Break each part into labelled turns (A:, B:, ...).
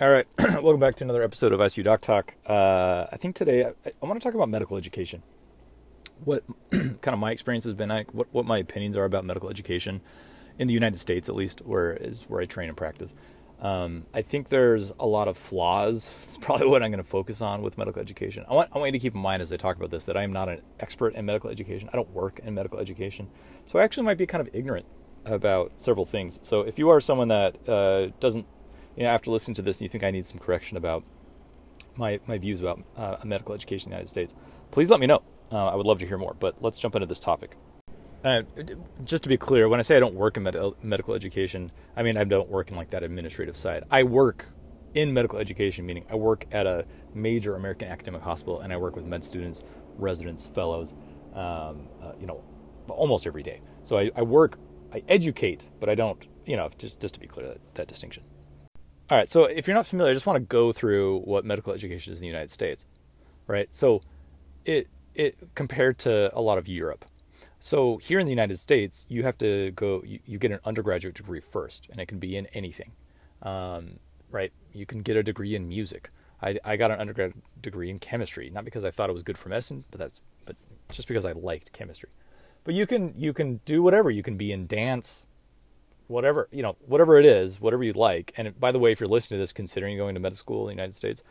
A: All right, welcome back to another episode of ICU Doc Talk. Uh, I think today I, I want to talk about medical education. What kind of my experience has been, I, what what my opinions are about medical education in the United States, at least, where is where I train and practice. Um, I think there's a lot of flaws. It's probably what I'm going to focus on with medical education. I want I want you to keep in mind as I talk about this that I am not an expert in medical education. I don't work in medical education, so I actually might be kind of ignorant about several things. So if you are someone that uh, doesn't you know, after listening to this and you think I need some correction about my my views about uh, medical education in the United States, please let me know. Uh, I would love to hear more. But let's jump into this topic. Uh, just to be clear, when I say I don't work in med- medical education, I mean I don't work in like that administrative side. I work in medical education, meaning I work at a major American academic hospital, and I work with med students, residents, fellows, um, uh, you know, almost every day. So I, I, work, I educate, but I don't, you know, just just to be clear that, that distinction. All right, so if you're not familiar, I just want to go through what medical education is in the United States, right? So it it compared to a lot of Europe. So here in the United States, you have to go, you, you get an undergraduate degree first, and it can be in anything, um, right? You can get a degree in music. I, I got an undergrad degree in chemistry, not because I thought it was good for medicine, but that's but just because I liked chemistry. But you can you can do whatever. You can be in dance, whatever you know, whatever it is, whatever you like. And by the way, if you're listening to this, considering going to med school in the United States,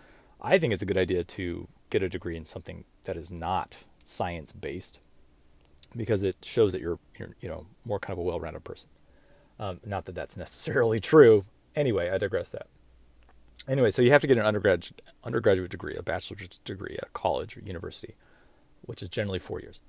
A: I think it's a good idea to get a degree in something that is not science based, because it shows that you're, you're you know more kind of a well-rounded person. Um, not that that's necessarily true. Anyway, I digress. That anyway, so you have to get an undergraduate undergraduate degree, a bachelor's degree at a college or university, which is generally four years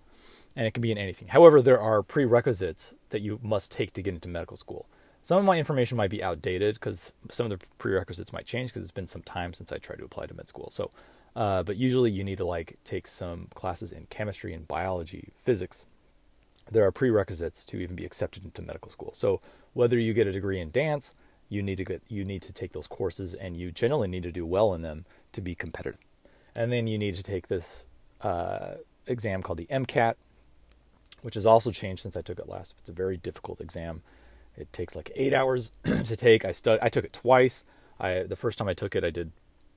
A: and it can be in anything. However, there are prerequisites that you must take to get into medical school. Some of my information might be outdated because some of the prerequisites might change because it's been some time since I tried to apply to med school. So, uh, but usually you need to like take some classes in chemistry and biology, physics. There are prerequisites to even be accepted into medical school. So whether you get a degree in dance, you need to get you need to take those courses, and you generally need to do well in them to be competitive. And then you need to take this uh, exam called the MCAT, which has also changed since I took it last. It's a very difficult exam. It takes like eight hours to take. I stud- I took it twice. I the first time I took it, I did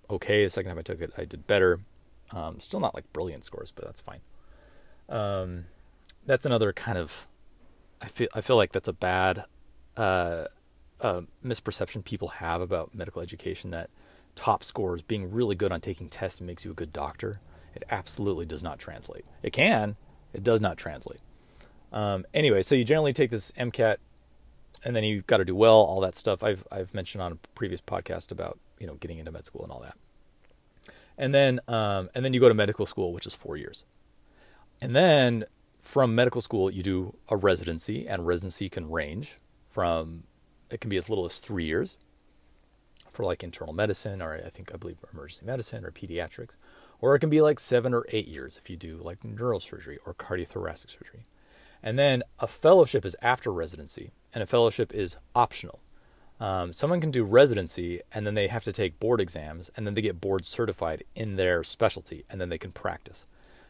A: okay. The second time I took it, I did better. Um, still not like brilliant scores, but that's fine. Um, that's another kind of. I feel I feel like that's a bad uh, uh, misperception people have about medical education that top scores, being really good on taking tests, makes you a good doctor. It absolutely does not translate. It can, it does not translate. Um, anyway, so you generally take this MCAT, and then you've got to do well, all that stuff. I've I've mentioned on a previous podcast about you know getting into med school and all that. And then um, and then you go to medical school, which is four years. And then from medical school, you do a residency, and residency can range from it can be as little as three years for like internal medicine, or I think I believe emergency medicine or pediatrics, or it can be like seven or eight years if you do like neurosurgery or cardiothoracic surgery. And then a fellowship is after residency, and a fellowship is optional. Um, someone can do residency, and then they have to take board exams, and then they get board certified in their specialty, and then they can practice.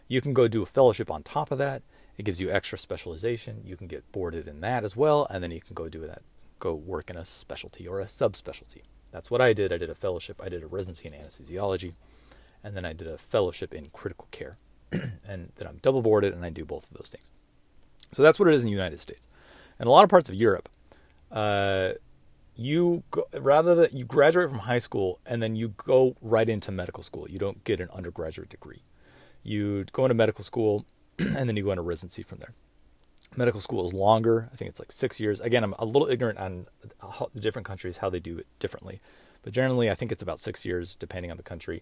A: You can go do a fellowship on top of that. It gives you extra specialization. You can get boarded in that as well, and then you can go do that, go work in a specialty or a subspecialty. That's what I did. I did a fellowship. I did a residency in anesthesiology, and then I did a fellowship in critical care. and then I'm double boarded, and I do both of those things. So that's what it is in the United States. In a lot of parts of Europe, uh, you go, rather that you graduate from high school and then you go right into medical school. You don't get an undergraduate degree. You go into medical school and then you go into residency from there. Medical school is longer. I think it's like six years. Again, I'm a little ignorant on the different countries how they do it differently, but generally I think it's about six years depending on the country.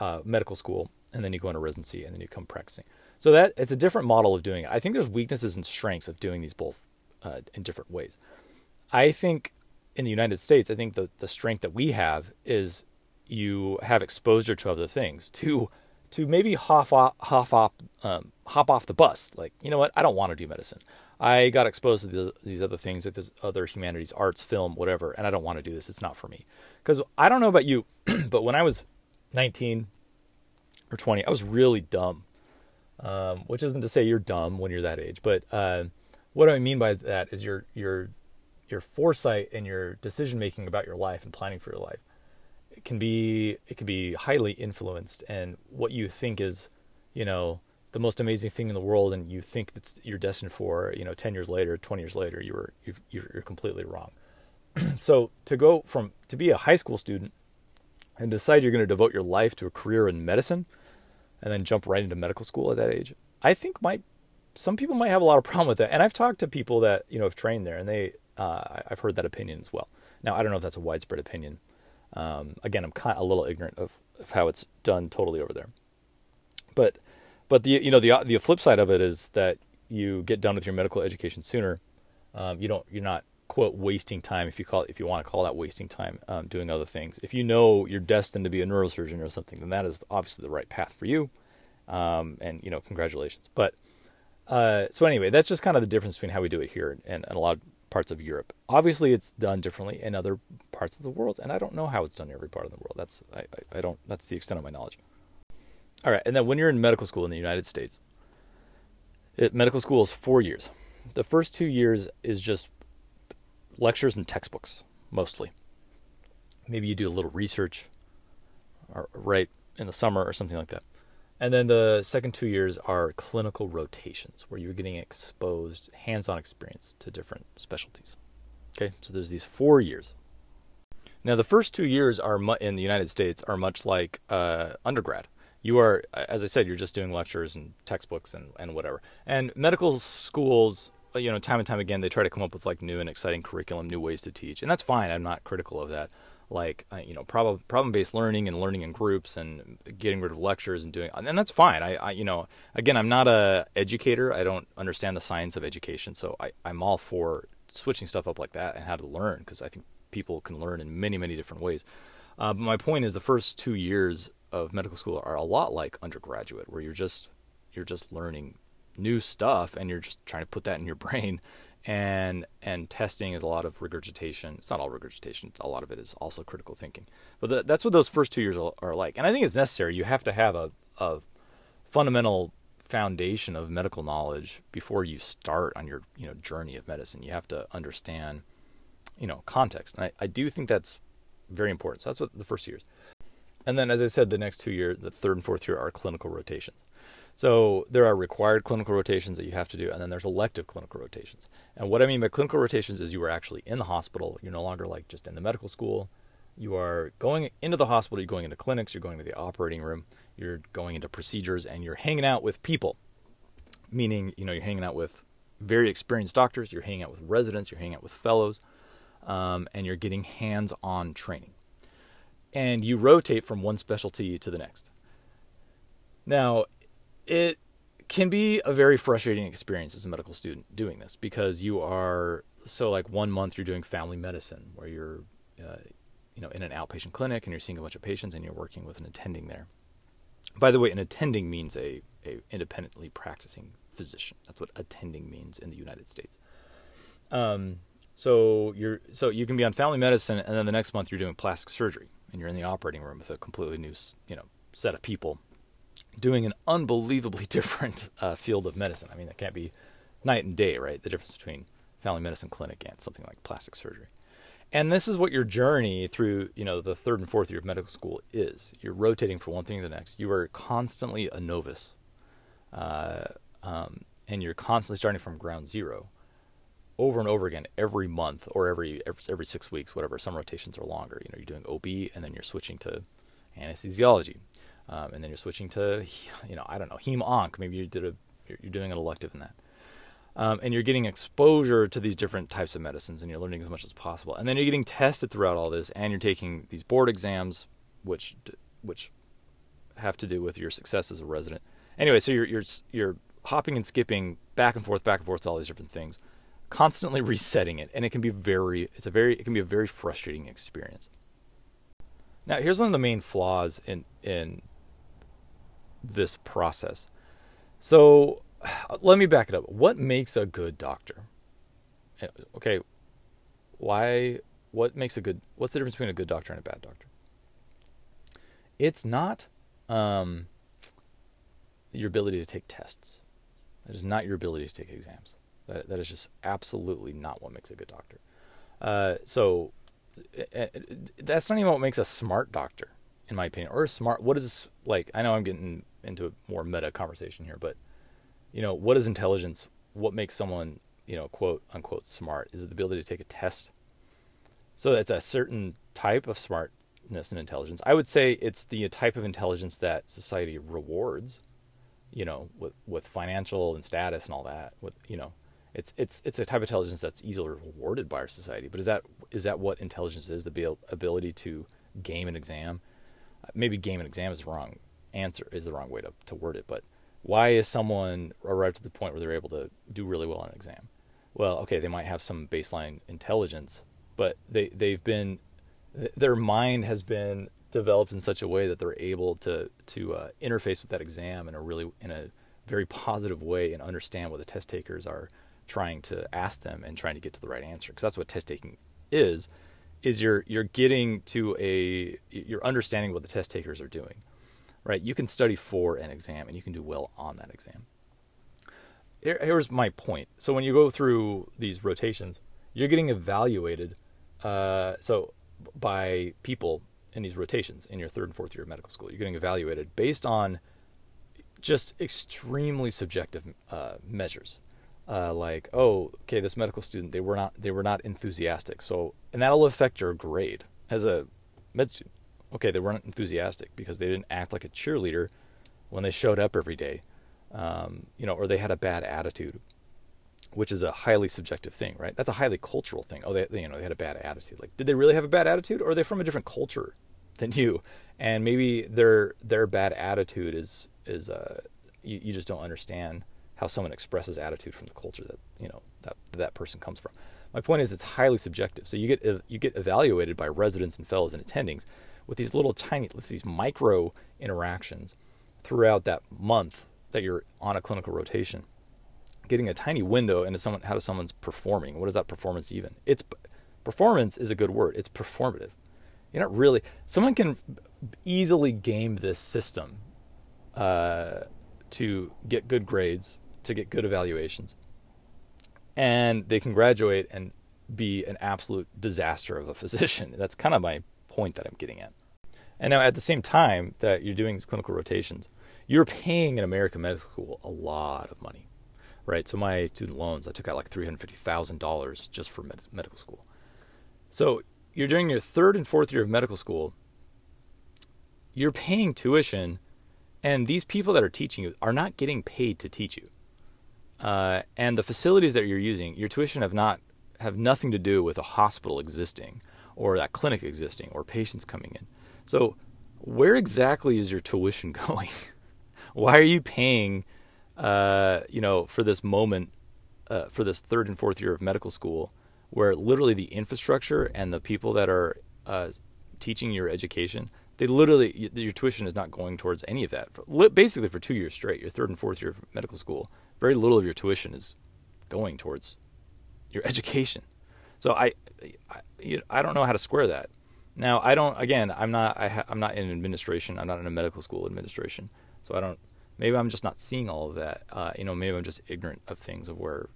A: Uh, medical school, and then you go into residency, and then you come practicing. So that it's a different model of doing it. I think there's weaknesses and strengths of doing these both uh, in different ways. I think in the United States, I think the the strength that we have is you have exposure to other things to to maybe hop off hop off um, hop off the bus. Like you know what, I don't want to do medicine. I got exposed to these, these other things, like this other humanities, arts, film, whatever, and I don't want to do this. It's not for me. Because I don't know about you, but when I was 19 or 20, I was really dumb um, which isn't to say you're dumb when you're that age, but uh, what I mean by that is your your your foresight and your decision making about your life and planning for your life can be it can be highly influenced, and what you think is, you know, the most amazing thing in the world, and you think that's you're destined for, you know, ten years later, twenty years later, you were you're completely wrong. so to go from to be a high school student and decide you're going to devote your life to a career in medicine, and then jump right into medical school at that age, I think might some people might have a lot of problem with that. And I've talked to people that you know have trained there, and they uh, I've heard that opinion as well. Now I don't know if that's a widespread opinion. Um, again, I'm kind of a little ignorant of, of how it's done totally over there. But but the you know the the flip side of it is that you get done with your medical education sooner. Um, you don't you're not quote wasting time if you call it, if you want to call that wasting time um, doing other things. If you know you're destined to be a neurosurgeon or something, then that is obviously the right path for you. Um, and you know, congratulations. But uh, so anyway, that's just kind of the difference between how we do it here and, and a lot of parts of Europe. Obviously, it's done differently in other parts of the world, and I don't know how it's done in every part of the world. That's I, I, I don't. That's the extent of my knowledge. All right, and then when you're in medical school in the United States, it, medical school is four years. The first two years is just lectures and textbooks mostly. Maybe you do a little research, or right in the summer or something like that. And then the second two years are clinical rotations, where you're getting exposed, hands on experience to different specialties. Okay, so there's these four years. Now, the first two years are mu- in the United States are much like uh, undergrad. You are, as I said, you're just doing lectures and textbooks and, and whatever. And medical schools, you know, time and time again, they try to come up with like new and exciting curriculum, new ways to teach, and that's fine. I'm not critical of that. Like uh, you know problem problem based learning and learning in groups and getting rid of lectures and doing and that's fine. I, I, you know again i'm not a educator. I don't understand the science of education so I, i'm all for switching stuff up like that and how to learn because i think people can learn in many many different ways. Uh, but my point is the first two years of medical school are a lot like undergraduate where you're just you're just learning new stuff and you're just trying to put that in your brain and and testing is a lot of regurgitation. It's not all regurgitation. a lot of it is also critical thinking. But the, that's what those first two years are, are, like. And I think it's necessary. You have to have a, a fundamental foundation of medical knowledge before you start on your you know journey of medicine. You have to understand you know context. And I, I do think that's very important. So that's what the first years. And then, as I said, the next two years, the third and fourth year, are clinical rotations. So there are required clinical rotations that you have to do, and then there's elective clinical rotations. And what I mean by clinical rotations is you are actually in the hospital. You're no longer like just in the medical school. You are going into the hospital, you're going into clinics, you're going to the operating room, you're going into procedures, and you're hanging out with people. Meaning, you know, you're hanging out with very experienced doctors, you're hanging out with residents, you're hanging out with fellows, um, and you're getting hands on training. And you rotate from one specialty to the next. Now, it can be a very frustrating experience as a medical student doing this because you are so like one month you're doing family medicine where you're uh, you know in an outpatient clinic and you're seeing a bunch of patients and you're working with an attending there. By the way an attending means a, a independently practicing physician. That's what attending means in the united states. Um, so you're so you can be on family medicine and then the next month you're doing plastic surgery and you're in the operating room with a completely new you know set of people doing an unbelievably different uh, field of medicine. I mean, that can't be night and day, right? The difference between family medicine clinic and something like plastic surgery. And this is what your journey through, you know, the third and fourth year of medical school is. You're rotating from one thing to the next. You are constantly a novice, uh, um, and you're constantly starting from ground zero, over and over again every month or every every, every six weeks, whatever. Some rotations are longer. You know, you're doing OB, and then you're switching to anesthesiology um, and then you're switching to, you know, I don't know, heme onc. Maybe you did a, you're doing an elective in that. Um, and you're getting exposure to these different types of medicines, and you're learning as much as possible. And then you're getting tested throughout all this, and you're taking these board exams, which which have to do with your success as a resident. Anyway, so you're you're you're hopping and skipping back and forth, back and forth to all these different things, constantly resetting it, and it can be very it's a very it can be a very frustrating experience. Now, here's one of the main flaws in in this process. So let me back it up. What makes a good doctor? Okay, why? What makes a good? What's the difference between a good doctor and a bad doctor? It's not um, your ability to take tests. That is not your ability to take exams. That that is just absolutely not what makes a good doctor. Uh, so that's not even what makes a smart doctor, in my opinion, or smart. What is like? I know I'm getting into a more meta conversation here, but you know, what is intelligence? What makes someone, you know, quote unquote smart? Is it the ability to take a test? So that's a certain type of smartness and intelligence. I would say it's the type of intelligence that society rewards, you know, with with financial and status and all that. With you know, it's it's it's a type of intelligence that's easily rewarded by our society. But is that is that what intelligence is? The ability to game an exam? Maybe game an exam is the wrong answer is the wrong way to, to word it, but why is someone arrived to the point where they're able to do really well on an exam? Well, okay, they might have some baseline intelligence, but they they've been their mind has been developed in such a way that they're able to to uh, interface with that exam in a really in a very positive way and understand what the test takers are trying to ask them and trying to get to the right answer because that's what test taking is is you're you're getting to a you're understanding what the test takers are doing right? You can study for an exam and you can do well on that exam. Here's my point. So when you go through these rotations, you're getting evaluated. Uh, so by people in these rotations in your third and fourth year of medical school, you're getting evaluated based on just extremely subjective uh, measures. Uh, like, oh, okay, this medical student they were not they were not enthusiastic, so and that'll affect your grade as a med student okay, they weren't enthusiastic because they didn't act like a cheerleader when they showed up every day, um, you know, or they had a bad attitude, which is a highly subjective thing, right? That's a highly cultural thing. Oh, they, you know, they had a bad attitude. Like, did they really have a bad attitude, or are they from a different culture than you? And maybe their their bad attitude is is uh, you, you just don't understand how someone expresses attitude from the culture that you know that that person comes from. My point is, it's highly subjective. So you get you get evaluated by residents and fellows and attendings with these little tiny, these micro interactions throughout that month that you're on a clinical rotation, getting a tiny window into someone how someone's performing. What is that performance even? It's performance is a good word. It's performative. You're not really someone can easily game this system uh, to get good grades, to get good evaluations, and they can graduate and be an absolute disaster of a physician. That's kind of my point that I'm getting at. And now, at the same time that you're doing these clinical rotations, you're paying an American medical school a lot of money, right? So my student loans, I took out like three hundred fifty thousand dollars just for med- medical school. So you're doing your third and fourth year of medical school. You're paying tuition, and these people that are teaching you are not getting paid to teach you. Uh, and the facilities that you're using, your tuition have not have nothing to do with a hospital existing or that clinic existing or patients coming in. So, where exactly is your tuition going? Why are you paying, uh, you know, for this moment, uh, for this third and fourth year of medical school, where literally the infrastructure and the people that are uh, teaching your education, they literally your tuition is not going towards any of that. For, basically, for two years straight, your third and fourth year of medical school, very little of your tuition is going towards your education. So I, I, I don't know how to square that. Now I don't. Again, I'm not. I ha, I'm not in administration. I'm not in a medical school administration. So I don't. Maybe I'm just not seeing all of that. Uh, you know, maybe I'm just ignorant of things of where,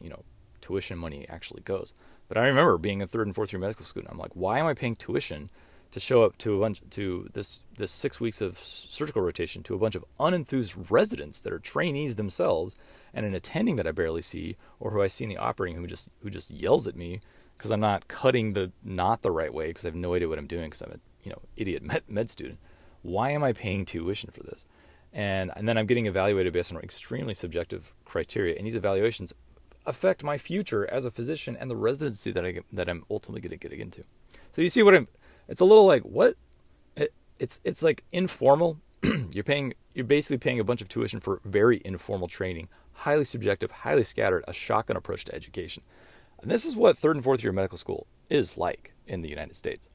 A: you know, tuition money actually goes. But I remember being a third and fourth year medical student. I'm like, why am I paying tuition to show up to a bunch to this this six weeks of surgical rotation to a bunch of unenthused residents that are trainees themselves and an attending that I barely see or who I see in the operating who just who just yells at me because I'm not cutting the knot the right way because I have no idea what I'm doing because I'm a you know idiot med, med student. Why am I paying tuition for this? And and then I'm getting evaluated based on extremely subjective criteria, and these evaluations affect my future as a physician and the residency that I that I'm ultimately going to get into. So you see what I'm. It's a little like what. It, it's it's like informal. you're paying. You're basically paying a bunch of tuition for very informal training, highly subjective, highly scattered, a shotgun approach to education. And this is what third and fourth year medical school is like in the United States.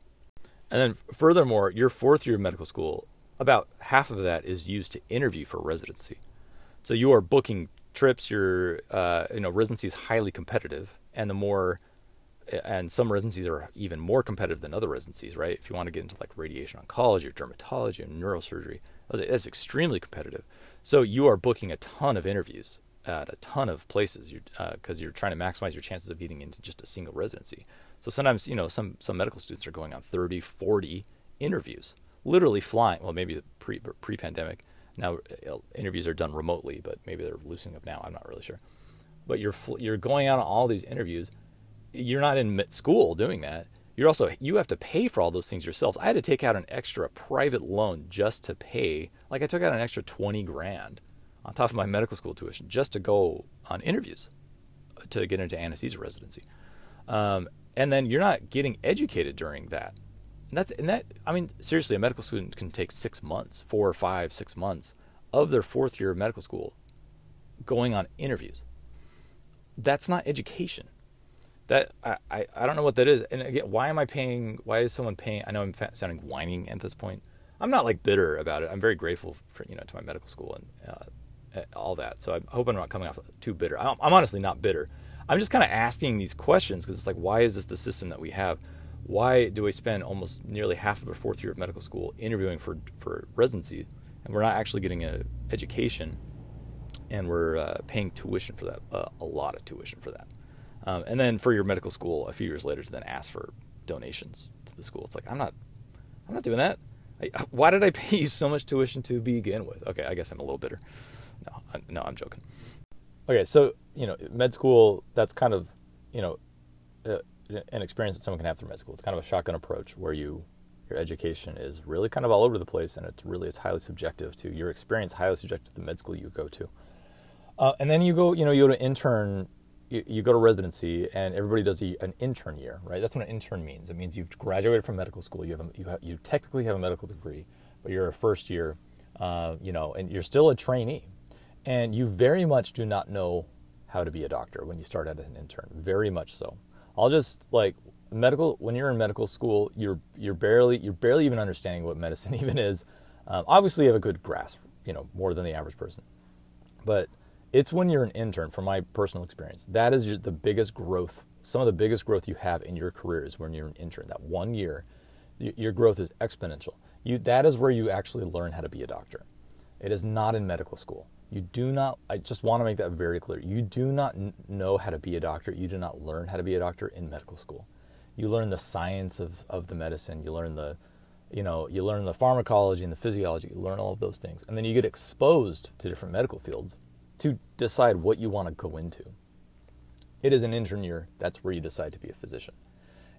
A: And then, furthermore, your fourth year of medical school, about half of that is used to interview for residency. So you are booking trips. Your uh, you know residency is highly competitive, and the more and some residencies are even more competitive than other residencies, right? If you want to get into like radiation oncology or dermatology or neurosurgery, that's extremely competitive. So you are booking a ton of interviews at a ton of places because you're, uh, you're trying to maximize your chances of getting into just a single residency. So sometimes, you know, some, some medical students are going on 30, 40 interviews, literally flying. Well, maybe pre, pre-pandemic. Now uh, interviews are done remotely, but maybe they're loosening up now. I'm not really sure. But you're, you're going on all these interviews. You're not in school doing that. You're also, you have to pay for all those things yourself. I had to take out an extra private loan just to pay. Like I took out an extra 20 grand on top of my medical school tuition just to go on interviews to get into anesthesia residency. Um, and then you're not getting educated during that. And that's and that I mean seriously, a medical student can take six months, four or five, six months of their fourth year of medical school going on interviews. That's not education. That I, I, I don't know what that is. And again, why am I paying? Why is someone paying? I know I'm sounding whining at this point. I'm not like bitter about it. I'm very grateful for you know to my medical school and uh, all that. So I hope I'm not coming off too bitter. I'm, I'm honestly not bitter. I'm just kind of asking these questions because it's like, why is this the system that we have? Why do we spend almost nearly half of a fourth year of medical school interviewing for for residency, and we're not actually getting an education, and we're uh, paying tuition for that, uh, a lot of tuition for that, um, and then for your medical school a few years later to then ask for donations to the school. It's like I'm not, I'm not doing that. I, why did I pay you so much tuition to begin with? Okay, I guess I'm a little bitter. No, I, no, I'm joking. Okay, so you know, med school. That's kind of you know uh, an experience that someone can have through med school. It's kind of a shotgun approach where you your education is really kind of all over the place, and it's really it's highly subjective to your experience, highly subjective to the med school you go to. Uh, and then you go, you know, you go to intern, you, go to residency, and everybody does a, an intern year, right? That's what an intern means. It means you've graduated from medical school. You have, a, you you technically have a medical degree, but you're a first year, uh, you know, and you're still a trainee, and you very much do not know how to be a doctor when you start out as an intern. Very much so. I'll just like medical when you're in medical school, you're you're barely you're barely even understanding what medicine even is. Um, obviously, you have a good grasp, you know, more than the average person. But it's when you're an intern, from my personal experience, that is your, the biggest growth. Some of the biggest growth you have in your career is when you're an intern. That one year, your growth is exponential. You that is where you actually learn how to be a doctor. It is not in medical school. You do not, I just want to make that very clear. You do not know how to be a doctor. You do not learn how to be a doctor in medical school. You learn the science of, of the medicine. You learn the, you know, you learn the pharmacology and the physiology. You learn all of those things. And then you get exposed to different medical fields to decide what you want to go into. It is an intern year. That's where you decide to be a physician.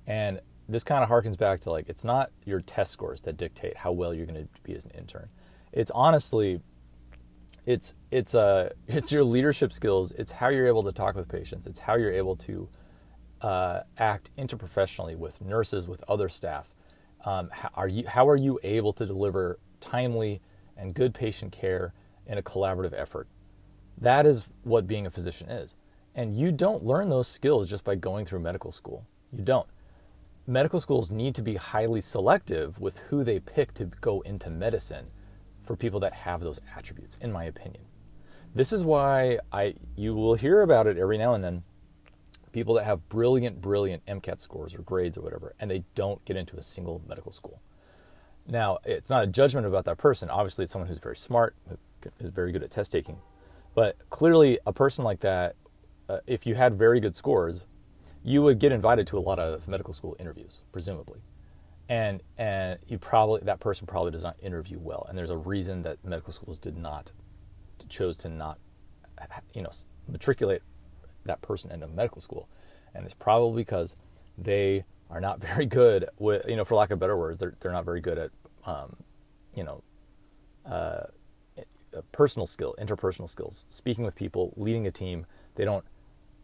A: And this kind of harkens back to like, it's not your test scores that dictate how well you're going to be as an intern. It's honestly it's it's uh it's your leadership skills. It's how you're able to talk with patients. It's how you're able to uh, act interprofessionally with nurses, with other staff. Um, how are you how are you able to deliver timely and good patient care in a collaborative effort? That is what being a physician is. And you don't learn those skills just by going through medical school. You don't. Medical schools need to be highly selective with who they pick to go into medicine for people that have those attributes, in my opinion. This is why I you will hear about it every now and then. People that have brilliant, brilliant MCAT scores or grades or whatever, and they don't get into a single medical school. Now, it's not a judgment about that person. Obviously, it's someone who's very smart, who is very good at test taking. But clearly, a person like that, uh, if you had very good scores, you would get invited to a lot of medical school interviews, presumably. And and you probably that person probably does not interview well. And there's a reason that medical schools did not chose to not you know matriculate that person into medical school. And it's probably because they are not very good with you know for lack of better words they're, they're not very good at um, you know uh, personal skill interpersonal skills speaking with people leading a team they don't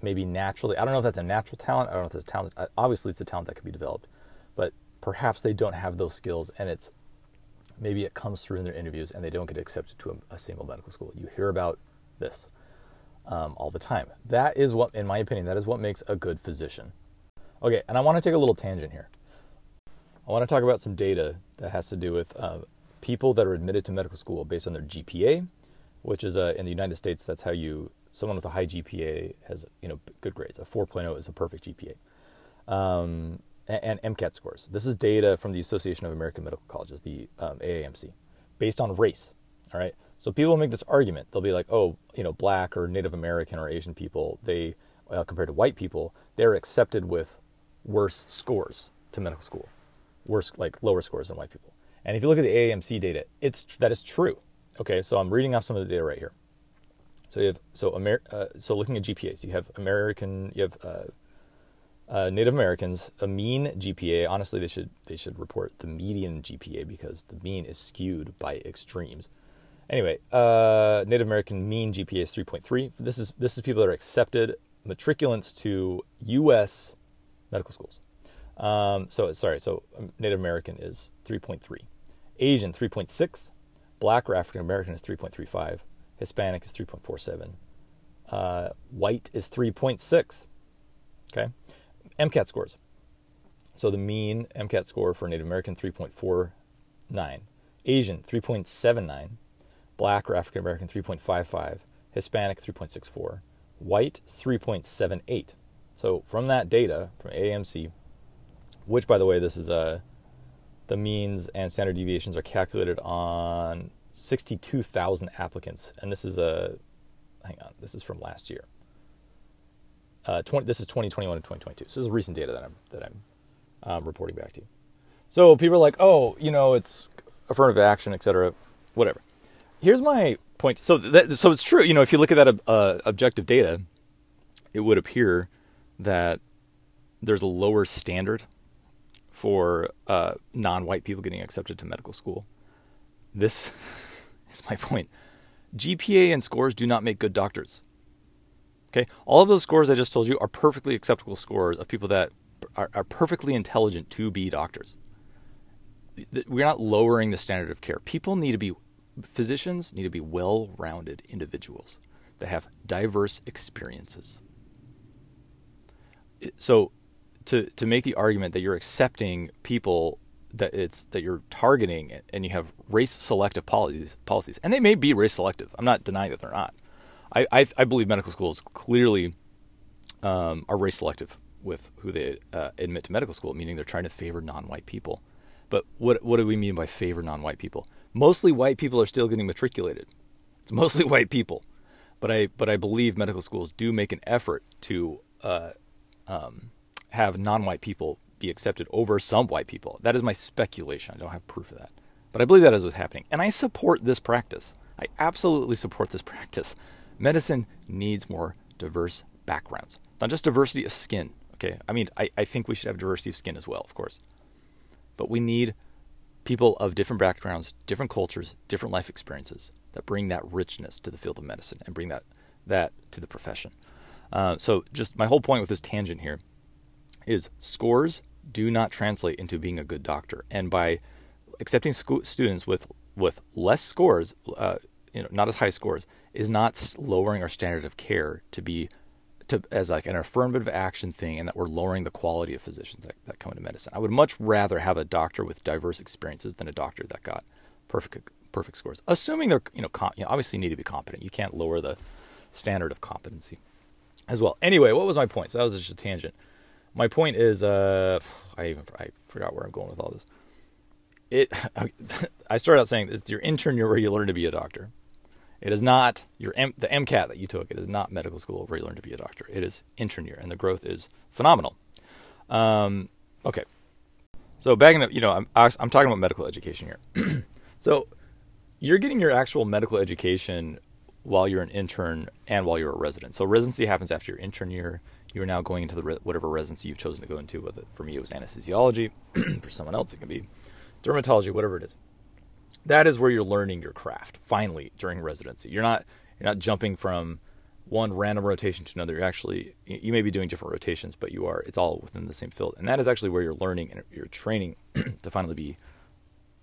A: maybe naturally i don't know if that's a natural talent i don't know if that's talent obviously it's a talent that can be developed but perhaps they don't have those skills and it's maybe it comes through in their interviews and they don't get accepted to a, a single medical school. You hear about this um, all the time. That is what, in my opinion, that is what makes a good physician. Okay, and I want to take a little tangent here. I want to talk about some data that has to do with uh, people that are admitted to medical school based on their GPA, which is uh, in the United States. That's how you someone with a high GPA has you know good grades. A 4.0 is a perfect GPA. Um, and MCAT scores. This is data from the Association of American Medical Colleges, the um, AAMC, based on race. All right. So people make this argument. They'll be like, oh, you know, black or Native American or Asian people, they, uh, compared to white people, they're accepted with worse scores to medical school, worse, like lower scores than white people. And if you look at the AAMC data, it's that is true. Okay, so I'm reading off some of the data right here. So you have so Amer- uh, so looking at GPAs, you have American, you have uh, uh, Native Americans, a mean GPA. Honestly, they should they should report the median GPA because the mean is skewed by extremes. Anyway, uh, Native American mean GPA is 3.3. This is this is people that are accepted matriculants to U.S. medical schools. Um, so sorry, so Native American is 3.3, Asian 3.6, Black or African American is 3.35, Hispanic is 3.47, uh, White is 3.6. Okay, MCAT scores. So the mean MCAT score for Native American 3.49, Asian 3.79, Black or African American 3.55, Hispanic 3.64, White 3.78. So from that data from AMC, which by the way this is a uh, the means and standard deviations are calculated on 62,000 applicants, and this is a hang on, this is from last year. Uh, 20, this is 2021 and 2022. So this is recent data that I'm that I'm um, reporting back to you. So people are like, oh, you know, it's affirmative action, et cetera, whatever. Here's my point. So that, so it's true. You know, if you look at that uh, objective data, it would appear that there's a lower standard for uh, non-white people getting accepted to medical school. This is my point. GPA and scores do not make good doctors. Okay, all of those scores I just told you are perfectly acceptable scores of people that are, are perfectly intelligent to be doctors. We're not lowering the standard of care. People need to be physicians need to be well-rounded individuals that have diverse experiences. So to to make the argument that you're accepting people that it's that you're targeting and you have race selective policies policies. And they may be race selective. I'm not denying that they're not. I i, I believe medical schools clearly um, are race selective with who they uh, admit to medical school meaning they're trying to favor non-white people. But what what do we mean by favor non-white people? Mostly white people are still getting matriculated. It's mostly white people. But i but i believe medical schools do make an effort to uh, um, have non-white people be accepted over some white people. That is my speculation. I don't have proof of that. But I believe that is what's happening. And I support this practice. I absolutely support this practice. Medicine needs more diverse backgrounds, not just diversity of skin. Okay. I mean, I, I think we should have diversity of skin as well, of course. But we need people of different backgrounds, different cultures, different life experiences that bring that richness to the field of medicine and bring that, that to the profession. Uh, so, just my whole point with this tangent here is scores do not translate into being a good doctor. And by accepting students with with less scores, uh, you know, not as high scores, is not lowering our standard of care to be to as like an affirmative action thing, and that we're lowering the quality of physicians that, that come into medicine. I would much rather have a doctor with diverse experiences than a doctor that got perfect perfect scores, assuming they're you know, com- you know obviously need to be competent. You can't lower the standard of competency as well. Anyway, what was my point? So that was just a tangent my point is, uh, I even I forgot where I'm going with all this. It, I started out saying it's your intern year where you learn to be a doctor. It is not your M, the MCAT that you took. It is not medical school where you learn to be a doctor. It is intern year, and the growth is phenomenal. Um, okay, so backing up, you know, I'm I'm talking about medical education here. so you're getting your actual medical education while you're an intern and while you're a resident. So residency happens after your intern year you are now going into the re- whatever residency you've chosen to go into. For me it was anesthesiology, for someone else it can be dermatology, whatever it is. That is where you're learning your craft. Finally, during residency, you're not you're not jumping from one random rotation to another. You're actually you may be doing different rotations, but you are it's all within the same field, and that is actually where you're learning and you're training to finally be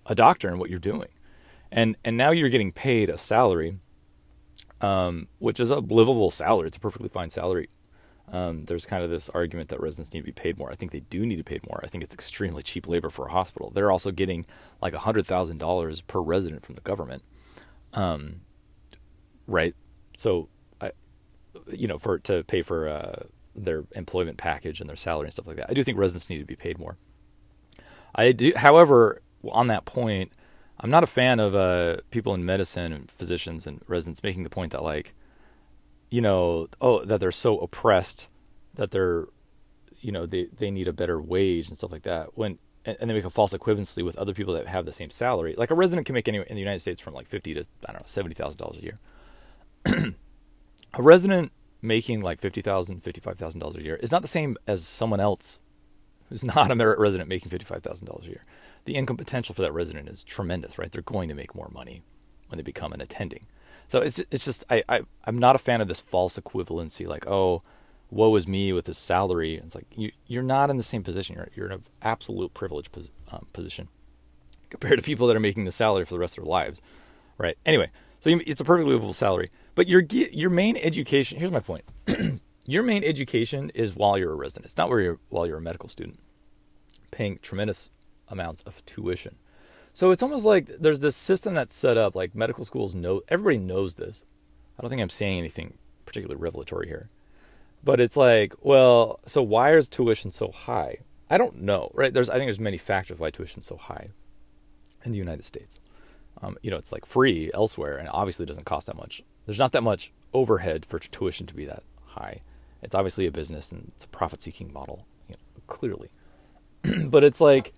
A: a doctor in what you're doing. And and now you're getting paid a salary, um, which is a livable salary. It's a perfectly fine salary um, there's kind of this argument that residents need to be paid more. I think they do need to be paid more. I think it's extremely cheap labor for a hospital. They're also getting like hundred thousand dollars per resident from the government, um, right? So, I, you know, for to pay for uh, their employment package and their salary and stuff like that. I do think residents need to be paid more. I do, however, on that point, I'm not a fan of uh, people in medicine and physicians and residents making the point that like, you know, oh, that they're so oppressed that they're, you know, they they need a better wage and stuff like that. When and, and they make a false equivalency with other people that have the same salary. Like a resident can make anywhere in the United States from like fifty to I don't know seventy thousand dollars a year. a resident making like fifty thousand, fifty-five thousand dollars a year is not the same as someone else who's not a merit resident making fifty-five thousand dollars a year. The income potential for that resident is tremendous, right? They're going to make more money when they become an attending. So it's it's just I, I I'm not a fan of this false equivalency, like oh, woe is me with this salary. It's like you you're not in the same position. You're you're in an absolute privileged pos, um, position compared to people that are making the salary for the rest of their lives, right? Anyway, so you, it's a perfectly livable salary, but your your main education. Here's my point. your main education is while you're a resident. It's not where you're while you're a medical student, paying tremendous amounts of tuition. So it's almost like there's this system that's set up. Like medical schools know everybody knows this. I don't think I'm saying anything particularly revelatory here, but it's like, well, so why is tuition so high? I don't know, right? There's I think there's many factors why tuition's so high in the United States. Um, you know, it's like free elsewhere, and obviously it doesn't cost that much. There's not that much overhead for tuition to be that high. It's obviously a business and it's a profit-seeking model, you know, clearly. but it's like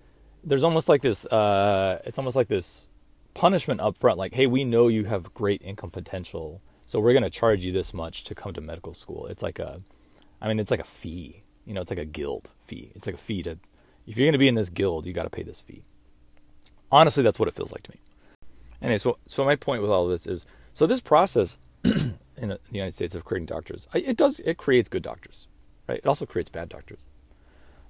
A: there's almost like this. Uh, it's almost like this punishment up front. Like, hey, we know you have great income potential, so we're going to charge you this much to come to medical school. It's like a, I mean, it's like a fee. You know, it's like a guild fee. It's like a fee to, if you're going to be in this guild, you got to pay this fee. Honestly, that's what it feels like to me. Anyway, so so my point with all of this is, so this process in the United States of creating doctors, it does it creates good doctors, right? It also creates bad doctors.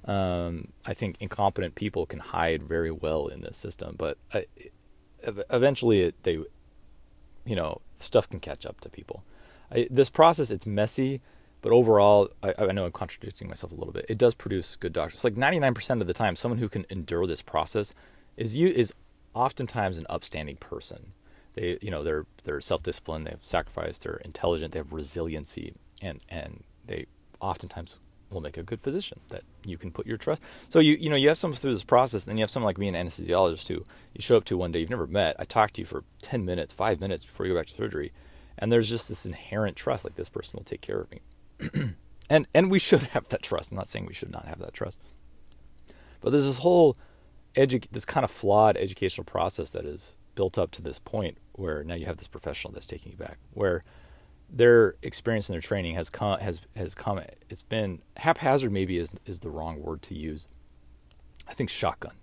A: Um, I think incompetent people can hide very well in this system, but I, eventually it, they, you know, stuff can catch up to people. I, this process, it's messy, but overall, I, I, know I'm contradicting myself a little bit. It does produce good doctors. Like 99% of the time, someone who can endure this process is you is oftentimes an upstanding person. They, you know, they're they're self-disciplined. They have sacrificed. They're intelligent. They have resiliency, and and they oftentimes will make a good physician that you can put your trust. So you you know you have someone through this process, and then you have someone like me, an anesthesiologist, who you show up to one day you've never met. I talk to you for ten minutes, five minutes before you go back to surgery, and there's just this inherent trust, like this person will take care of me, and and we should have that trust. I'm not saying we should not have that trust, but there's this whole edu- this kind of flawed educational process that is built up to this point where now you have this professional that's taking you back, where their experience and their training has come has has come it's been haphazard maybe is is the wrong word to use. I think shotgun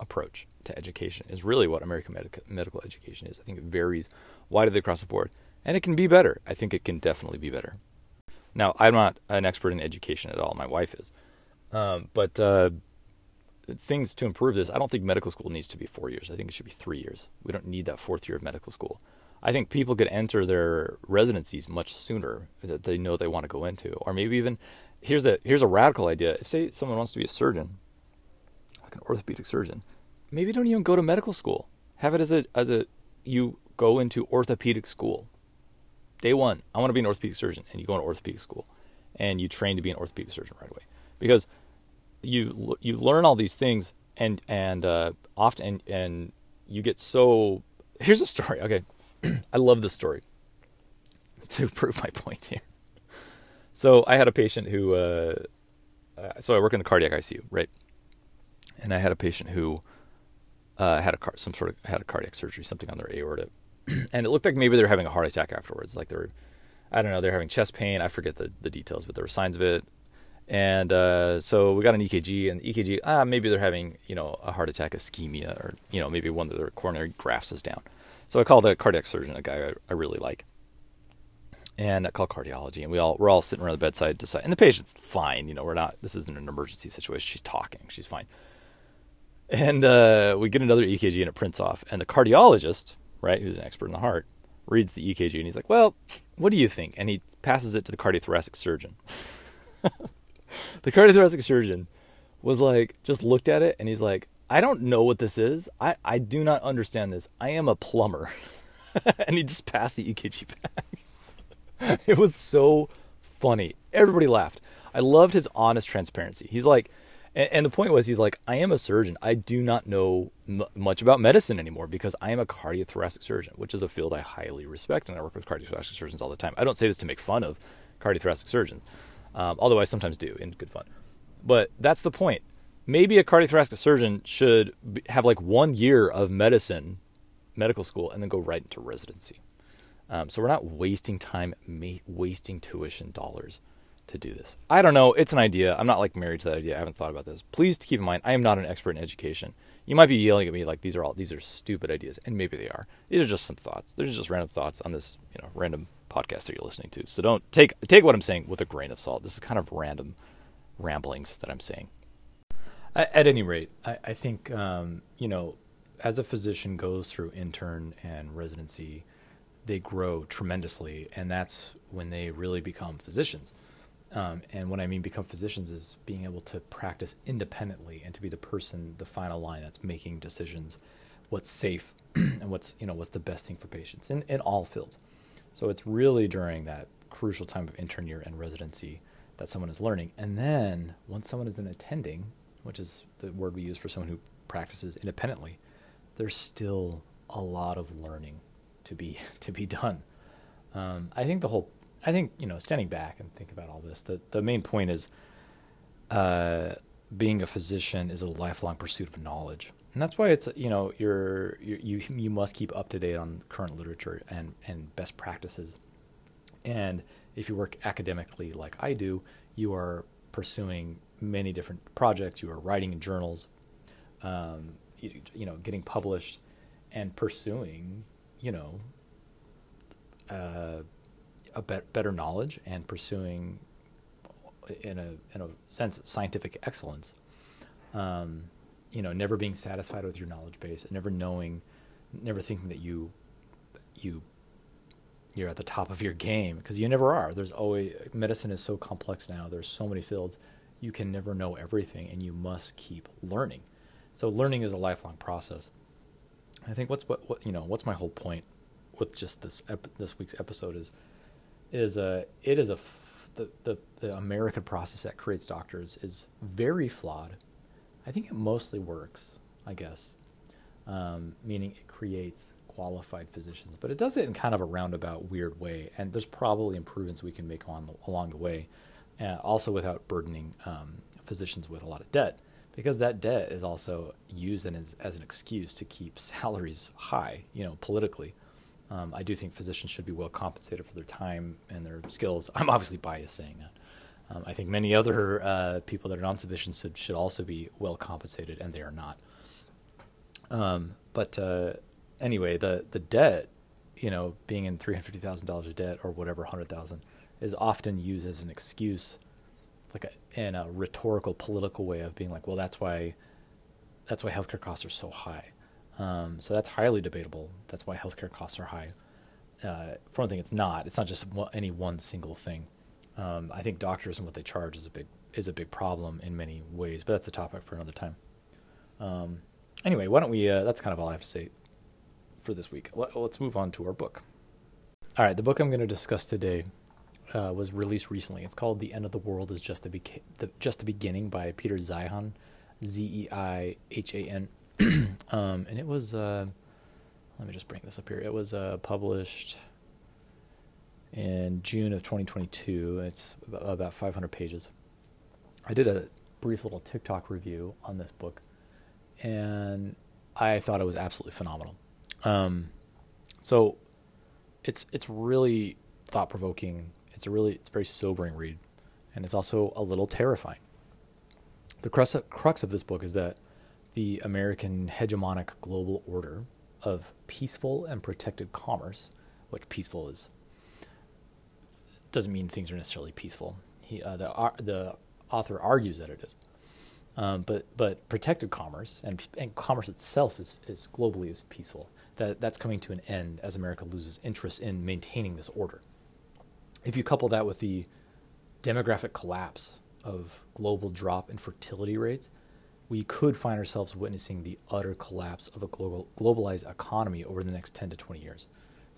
A: approach to education is really what american medical medical education is. I think it varies widely across the board and it can be better. I think it can definitely be better. Now i'm not an expert in education at all. My wife is. Um, but uh, things to improve this i don't think medical school needs to be four years. I think it should be three years. We don't need that fourth year of medical school I think people could enter their residencies much sooner that they know they want to go into, or maybe even here's a here's a radical idea. If say someone wants to be a surgeon, like an orthopedic surgeon, maybe don't even go to medical school. Have it as a as a you go into orthopedic school. Day one, I want to be an orthopedic surgeon, and you go into orthopedic school, and you train to be an orthopedic surgeon right away, because you you learn all these things, and and uh, often and, and you get so. Here's a story. Okay, I love this story to prove my point here. So I had a patient who, uh, uh, so I work in the cardiac ICU, right? And I had a patient who uh, had a car- some sort of had a cardiac surgery, something on their aorta, and it looked like maybe they're having a heart attack afterwards. Like they're, I don't know, they're having chest pain. I forget the, the details, but there were signs of it. And uh, so we got an EKG, and EKG, ah, maybe they're having you know a heart attack ischemia, or you know maybe one of their coronary grafts is down. So I called a cardiac surgeon, a guy I, I really like, and I called cardiology, and we all we're all sitting around the bedside, decide, and the patient's fine. You know, we're not. This isn't an emergency situation. She's talking. She's fine. And uh, we get another EKG, and it prints off. And the cardiologist, right, who's an expert in the heart, reads the EKG, and he's like, "Well, what do you think?" And he passes it to the cardiothoracic surgeon. the cardiothoracic surgeon was like, just looked at it, and he's like, I don't know what this is. I, I do not understand this. I am a plumber. and he just passed the EKG back. it was so funny. Everybody laughed. I loved his honest transparency. He's like, And, and the point was, he's like, I am a surgeon. I do not know m- much about medicine anymore because I am a cardiothoracic surgeon, which is a field I highly respect, and I work with cardiothoracic surgeons all the time. I don't say this to make fun of cardiothoracic surgeons, um, although I sometimes do in good fun. But that's the point. Maybe a cardiothoracic surgeon should have like one year of medicine, medical school, and then go right into residency. Um, so we're not wasting time, ma- wasting tuition dollars to do this. I don't know. It's an idea. I'm not like married to that idea. I haven't thought about this. Please keep in mind, I am not an expert in education. You might be yelling at me like these are all these are stupid ideas, and maybe they are. These are just some thoughts. These are just random thoughts on this, you know, random podcast that you're listening to. So don't take take what I'm saying with a grain of salt. This is kind of random ramblings that I'm saying. At, any rate, I, I think um, you know, as a physician goes through intern and residency, they grow tremendously, and that's when they really become physicians. Um, and what I mean become physicians is being able to practice independently and to be the person, the final line that's making decisions, what's safe and what's you know what's the best thing for patients in, in all fields. So it's really during that crucial time of intern year and residency that someone is learning. And then once someone is in attending, which is the word we use for someone who practices independently, there's still a lot of learning to be to be done. Um, I think the whole I think you know, standing back and think about all this, the the main point is, uh, being a physician is a lifelong pursuit of knowledge, and that's why it's you know you're, you're you you must keep up to date on current literature and and best practices, and if you work academically like I do, you are pursuing many different projects. You are writing in journals, um, you, you know, getting published, and pursuing you know. Uh, a be- better knowledge and pursuing, in a in a sense, scientific excellence. Um, you know, never being satisfied with your knowledge base, and never knowing, never thinking that you, you, you're at the top of your game because you never are. There's always medicine is so complex now. There's so many fields. You can never know everything, and you must keep learning. So learning is a lifelong process. I think what's what, what you know what's my whole point with just this ep- this week's episode is is a it is a the, the the American process that creates doctors is very flawed. I think it mostly works, I guess, um, meaning it creates qualified physicians, but it does it in kind of a roundabout, weird way. And there's probably improvements we can make on the, along the way, uh, also without burdening um, physicians with a lot of debt, because that debt is also used as, as an excuse to keep salaries high, you know, politically. Um, I do think physicians should be well compensated for their time and their skills. I'm obviously biased saying that. Um, I think many other uh, people that are non-physicians should, should also be well compensated, and they are not. Um, but uh, anyway, the the debt, you know, being in three hundred fifty thousand dollars of debt or whatever hundred thousand, is often used as an excuse, like a, in a rhetorical, political way of being like, well, that's why, that's why healthcare costs are so high. Um, so that's highly debatable. That's why healthcare costs are high. Uh, for one thing, it's not. It's not just any one single thing. Um, I think doctors and what they charge is a big is a big problem in many ways, but that's a topic for another time. Um, anyway, why don't we? Uh, that's kind of all I have to say for this week. Let, us move on to our book. All right, the book I'm going to discuss today uh, was released recently. It's called "The End of the World Is Just the, the Just the Beginning" by Peter Zeihan, Z E I H A N. um, and it was. Uh, let me just bring this up here. It was uh, published in June of 2022. It's about 500 pages. I did a brief little TikTok review on this book, and I thought it was absolutely phenomenal. Um, so it's it's really thought provoking. It's a really it's a very sobering read, and it's also a little terrifying. The crux of, crux of this book is that the American hegemonic global order of peaceful and protected commerce, which peaceful is doesn't mean things are necessarily peaceful. He, uh, the uh, the author argues that it is, um, but but protected commerce and and commerce itself is is globally is peaceful. That that's coming to an end as America loses interest in maintaining this order. If you couple that with the demographic collapse of global drop in fertility rates, we could find ourselves witnessing the utter collapse of a global, globalized economy over the next 10 to 20 years.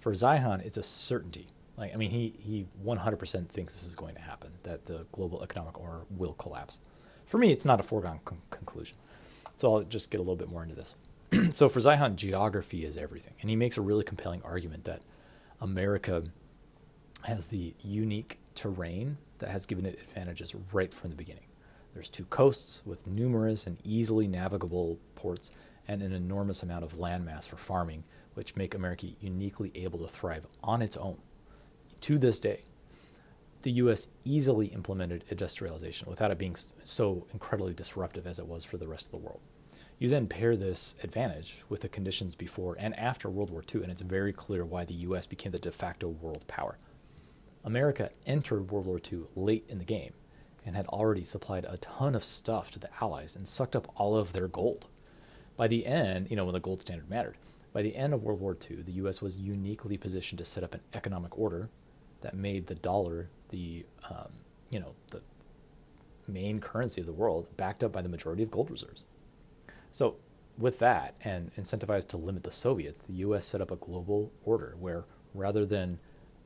A: For Zeihan, it's a certainty. Like, I mean, he, he 100% thinks this is going to happen, that the global economic order will collapse. for me, it's not a foregone con- conclusion. So I'll just get a little bit more into this. so for Zeihan, geography is everything. And he makes a really compelling argument that America has the unique terrain that has given it advantages right from the beginning. There's two coasts with numerous and easily navigable ports and an enormous amount of landmass for farming, which make America uniquely able to thrive on its own. To this day, the U.S. easily implemented industrialization without it being so incredibly disruptive as it was for the rest of the world. You then pair this advantage with the conditions before and after World War II, and it's very clear why the U.S. became the de facto world power. America entered World War II late in the game and had already supplied a ton of stuff to the Allies and sucked up all of their gold. By the end, you know, when the gold standard mattered, by the end of World War II, the U.S. was uniquely positioned to set up an economic order that made the dollar the, um, you know, the main currency of the world, backed up by the majority of gold reserves. So, with that, and incentivized to limit the Soviets, the U.S. set up a global order where, rather than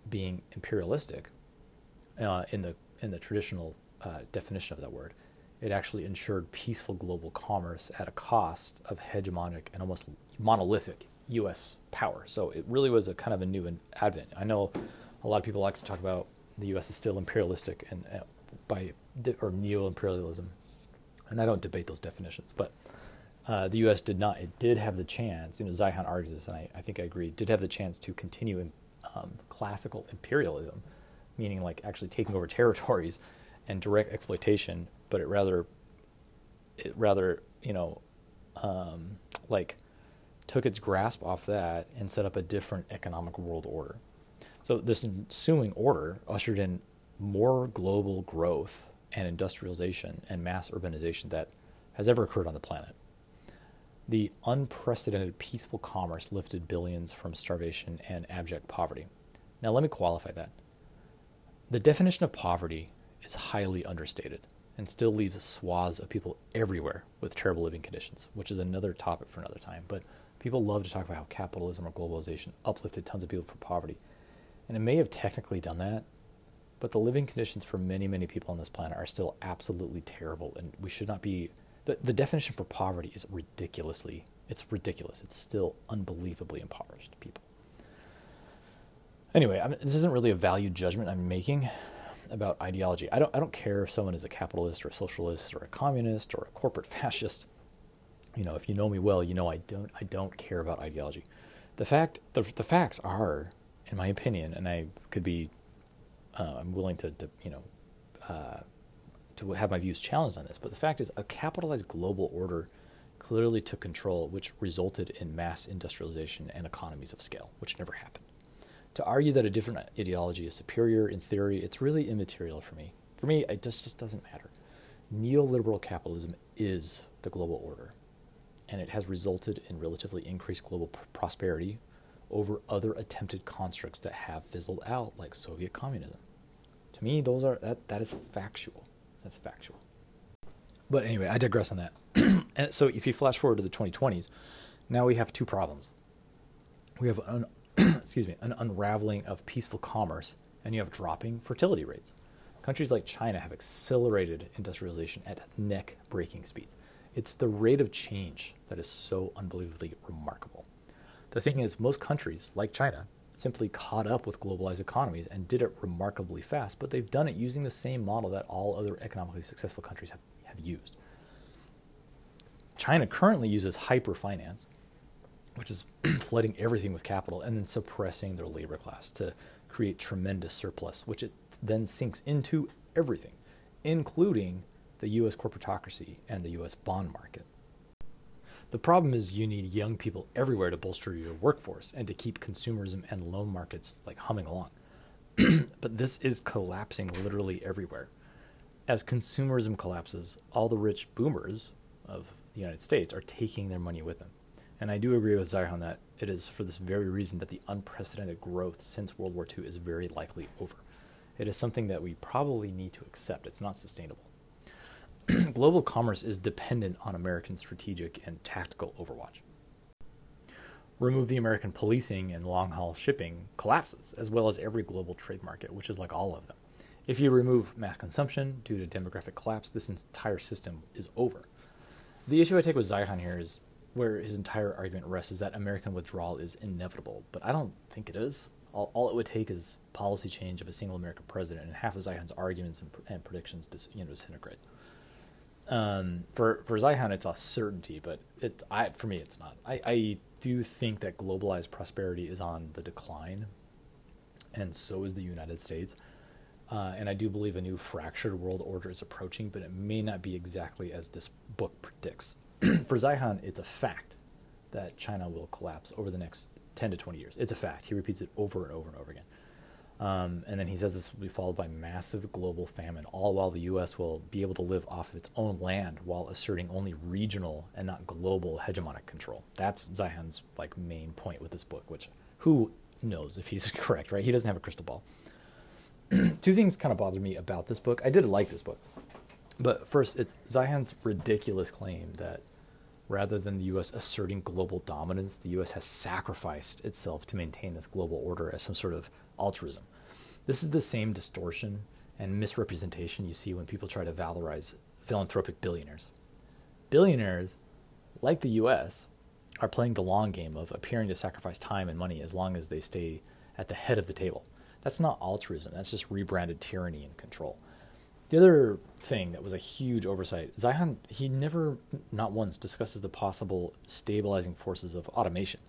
A: being imperialistic uh, in the in the traditional uh, definition of that word, it actually ensured peaceful global commerce at a cost of hegemonic and almost monolithic U.S. power. So it really was a kind of a new advent. I know a lot of people like to talk about the U.S. is still imperialistic and uh, by or neo imperialism, and I don't debate those definitions, but uh, the U.S. did not. It did have the chance. You know, Zeihan argues this, and I, I think I agree. Did have the chance to continue in um, classical imperialism, meaning like actually taking over territories and direct exploitation, but it rather, it rather you know, um, like took its grasp off that and set up a different economic world order. So this ensuing order ushered in more global growth and industrialization and mass urbanization that has ever occurred on the planet. The unprecedented peaceful commerce lifted billions from starvation and abject poverty. Now, let me qualify that. The definition of poverty is highly understated and still leaves swaths of people everywhere with terrible living conditions, which is another topic for another time. But people love to talk about how capitalism or globalization uplifted tons of people from poverty. And it may have technically done that, but the living conditions for many, many people on this planet are still absolutely terrible, and we should not be the, the definition for poverty is ridiculously it's ridiculous. It's still unbelievably impoverished people. Anyway I'm, this isn't really a value judgment i'm making about ideology. I don't, I don't care if someone is a capitalist or a socialist or a communist or a corporate fascist. You know if you know me well you know i don't i don't care about ideology. The fact the, the facts are in my opinion and i could be uh, i'm willing to, to you know uh, to have my views challenged on this, but the fact is, a capitalized global order clearly took control, which resulted in mass industrialization and economies of scale, which never happened. To argue that a different ideology is superior in theory, it's really immaterial for me. For me, it just, just doesn't matter. Neoliberal capitalism is the global order, and it has resulted in relatively increased global pr- prosperity over other attempted constructs that have fizzled out, like Soviet communism. To me, those are that, that is factual. That's factual. But anyway, I digress on that. and so if you flash forward to the 2020s, now we have two problems. We have an excuse me, an unraveling of peaceful commerce and you have dropping fertility rates. Countries like China have accelerated industrialization at neck-breaking speeds. It's the rate of change that is so unbelievably remarkable. The thing is, most countries, like China, simply caught up with globalized economies and did it remarkably fast, but they've done it using the same model that all other economically successful countries have, have used. China currently uses hyperfinance, which is flooding everything with capital and then suppressing their labor class to create tremendous surplus, which it then sinks into everything, including the US corporatocracy and the US bond market. The problem is you need young people everywhere to bolster your workforce and to keep consumerism and loan markets like humming along. but this is collapsing literally everywhere. As consumerism collapses, all the rich boomers of the United States are taking their money with them. And I do agree with Zeihan that it is for this very reason that the unprecedented growth since World War II is very likely over. It is something that we probably need to accept. It's not sustainable. global commerce is dependent on American strategic and tactical overwatch. Remove the American policing and long haul shipping collapses, as well as every global trade market, which is like all of them. If you remove mass consumption due to demographic collapse, this entire system is over. The issue I take with Zeihan here is where his entire argument rests is that American withdrawal is inevitable, but I don't think it is. All, all it would take is policy change of a single American president, and half of Zeihan's arguments and, and predictions dis, you know, disintegrate. Um, for for Zeihan, it's a certainty, but it I for me it's not. I, I do think that globalized prosperity is on the decline, and so is the United States. Uh, and I do believe a new fractured world order is approaching, but it may not be exactly as this book predicts. for Zeihan, it's a fact that China will collapse over the next 10 to 20 years. It's a fact. He repeats it over and over and over again. Um, and then he says this will be followed by massive global famine, all while the U.S. will be able to live off of its own land while asserting only regional and not global hegemonic control. That's Zeihan's like main point with this book. Which who knows if he's correct, right? He doesn't have a crystal ball. Two things kind of bother me about this book. I did like this book, but first, it's Zeihan's ridiculous claim that rather than the U.S. asserting global dominance, the U.S. has sacrificed itself to maintain this global order as some sort of altruism. This is the same distortion and misrepresentation you see when people try to valorize philanthropic billionaires. Billionaires, like the US, are playing the long game of appearing to sacrifice time and money as long as they stay at the head of the table. That's not altruism, that's just rebranded tyranny and control. The other thing that was a huge oversight, Zeihan, he never, not once, discusses the possible stabilizing forces of automation,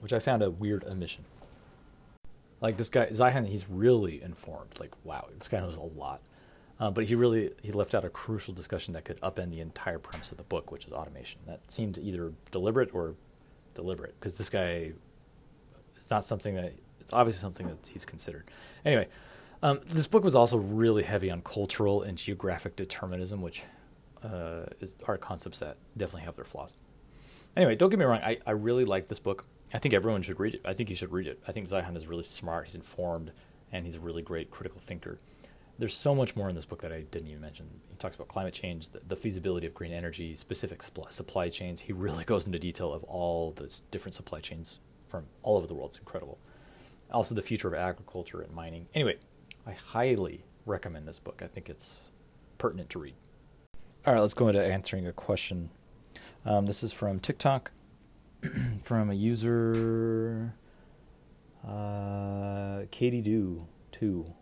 A: which I found a weird omission. Like this guy Zeihan, he's really informed. Like wow, this guy knows a lot. Uh, but he really he left out a crucial discussion that could upend the entire premise of the book, which is automation. That seemed either deliberate or deliberate because this guy, it's not something that it's obviously something that he's considered. Anyway, um, this book was also really heavy on cultural and geographic determinism, which uh, is are concepts that definitely have their flaws. Anyway, don't get me wrong, I, I really like this book. I think everyone should read it. I think you should read it. I think Zeihan is really smart. He's informed, and he's a really great critical thinker. There's so much more in this book that I didn't even mention. He talks about climate change, the, the feasibility of green energy, specific supply chains. He really goes into detail of all the different supply chains from all over the world. It's incredible. Also, the future of agriculture and mining. Anyway, I highly recommend this book. I think it's pertinent to read. All right, let's go into answering a question. Um, this is from TikTok. from a user uh, Katie Do two,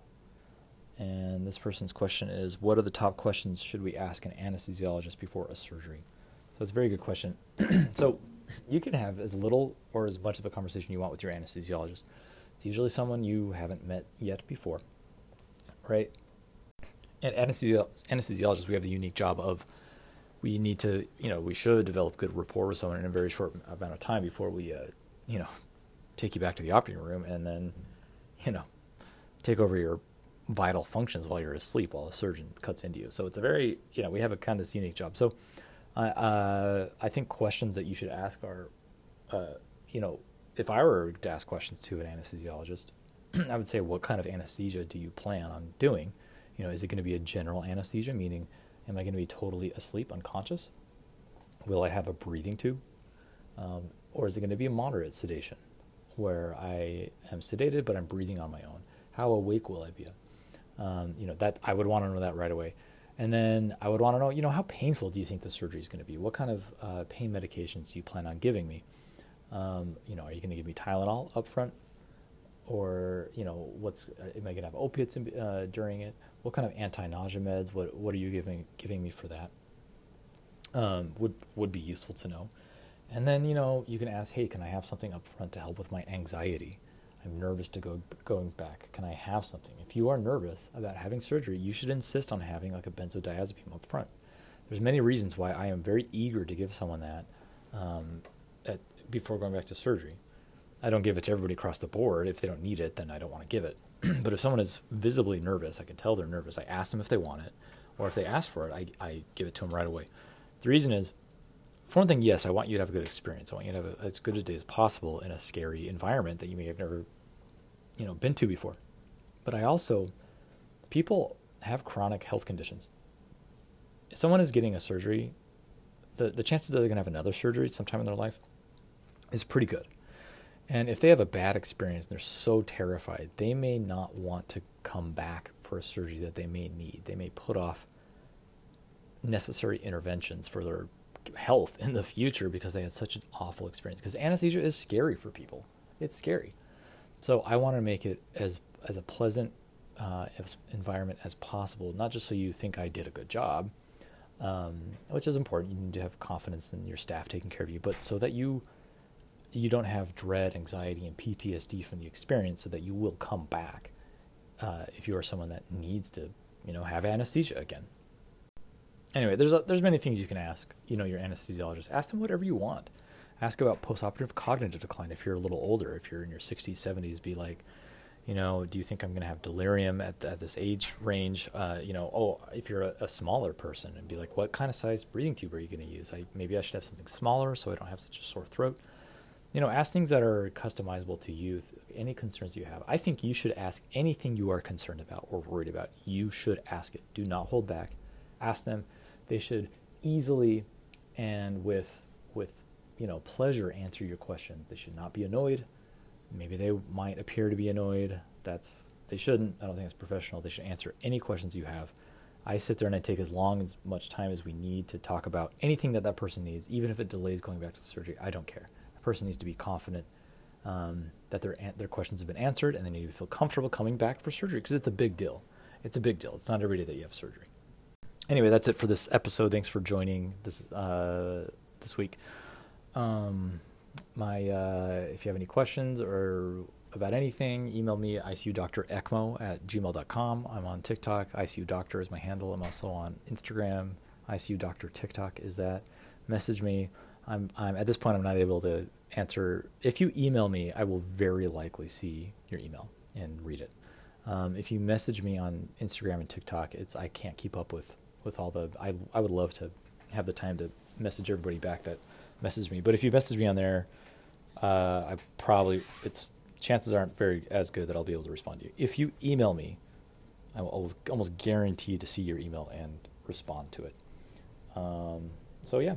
A: and this person's question is: What are the top questions should we ask an anesthesiologist before a surgery? So it's a very good question. so you can have as little or as much of a conversation you want with your anesthesiologist. It's usually someone you haven't met yet before, right? And anesthesiologists, we have the unique job of we need to, you know, we should develop good rapport with someone in a very short amount of time before we, uh, you know, take you back to the operating room and then, you know, take over your vital functions while you're asleep while a surgeon cuts into you. So it's a very, you know, we have a kind of unique job. So uh, I think questions that you should ask are, uh, you know, if I were to ask questions to an anesthesiologist, I would say, what kind of anesthesia do you plan on doing? You know, is it going to be a general anesthesia, meaning Am I going to be totally asleep, unconscious? Will I have a breathing tube? Um, or is it going to be a moderate sedation where I am sedated but I'm breathing on my own? How awake will I be? Um, you know that I would want to know that right away, and then I would want to know, you know, how painful do you think the surgery is going to be? What kind of uh, pain medications do you plan on giving me? Um, you know, are you going to give me Tylenol up front, or you know, what's am I going to have opiates in, uh, during it? what kind of anti-nausea meds? What what are you giving giving me for that? Um, would would be useful to know. And then you know you can ask, hey, can I have something up front to help with my anxiety? I'm nervous to go going back. Can I have something? If you are nervous about having surgery, you should insist on having like a benzodiazepine up front. There's many reasons why I am very eager to give someone that um, at, before going back to surgery. I don't give it to everybody across the board. If they don't need it, then I don't want to give it. but if someone is visibly nervous, I can tell they're nervous. I ask them if they want it, or if they ask for it, I, I give it to them right away. The reason is, for one thing, yes, I want you to have a good experience. I want you to have a, as good a day as possible in a scary environment that you may have never, you know, been to before. But I also, people have chronic health conditions. If someone is getting a surgery, the, the chances that they're going to have another surgery sometime in their life is pretty good. And if they have a bad experience and they're so terrified, they may not want to come back for a surgery that they may need. They may put off necessary interventions for their health in the future because they had such an awful experience. Because anesthesia is scary for people. It's scary. So I want to make it as as a pleasant uh, environment as possible, not just so you think I did a good job, um, which is important. You need to have confidence in your staff taking care of you, but so that you you don't have dread, anxiety, and PTSD from the experience, so that you will come back uh, if you are someone that needs to, you know, have anesthesia again. Anyway, there's a, there's many things you can ask. You know, your anesthesiologist. Ask them whatever you want. Ask about postoperative cognitive decline if you're a little older. If you're in your 60s, 70s, be like, you know, do you think I'm going to have delirium at, at this age range? Uh, you know, oh, if you're a, a, smaller person, and be like, what kind of size breathing tube are you going to use? I, maybe I should have something smaller so I don't have such a sore throat. You know, ask things that are customizable to you. Any concerns you have, I think you should ask anything you are concerned about or worried about. You should ask it. Do not hold back. Ask them. They should easily and with with you know pleasure answer your question. They should not be annoyed maybe they might appear to be annoyed. That's they shouldn't. I don't think it's professional. They should answer any questions you have. I sit there and I take as long as much time as we need to talk about anything that that person needs, even if it delays going back to the surgery. I don't care. The person needs to be confident um, that their their questions have been answered, and they need to feel comfortable coming back for surgery because it's a big deal. It's a big deal. It's not every day that you have surgery. Anyway, that's it for this episode. Thanks for joining this uh, this week. Um, my uh, if you have any questions or about anything, email me icudoctorecmo at gmail.com. I'm on TikTok. ICU Doctor is my handle. I'm also on Instagram. ICU Doctor TikTok is that. Message me. I'm, I'm at this point. I'm not able to answer. If you email me, I will very likely see your email and read it. Um, if you message me on Instagram and TikTok, it's I can't keep up with with all the. I I would love to have the time to message everybody back that message me. But if you message me on there, uh, I probably it's chances aren't very as good that I'll be able to respond to you. If you email me, I will almost guarantee to see your email and respond to it. Um, so yeah,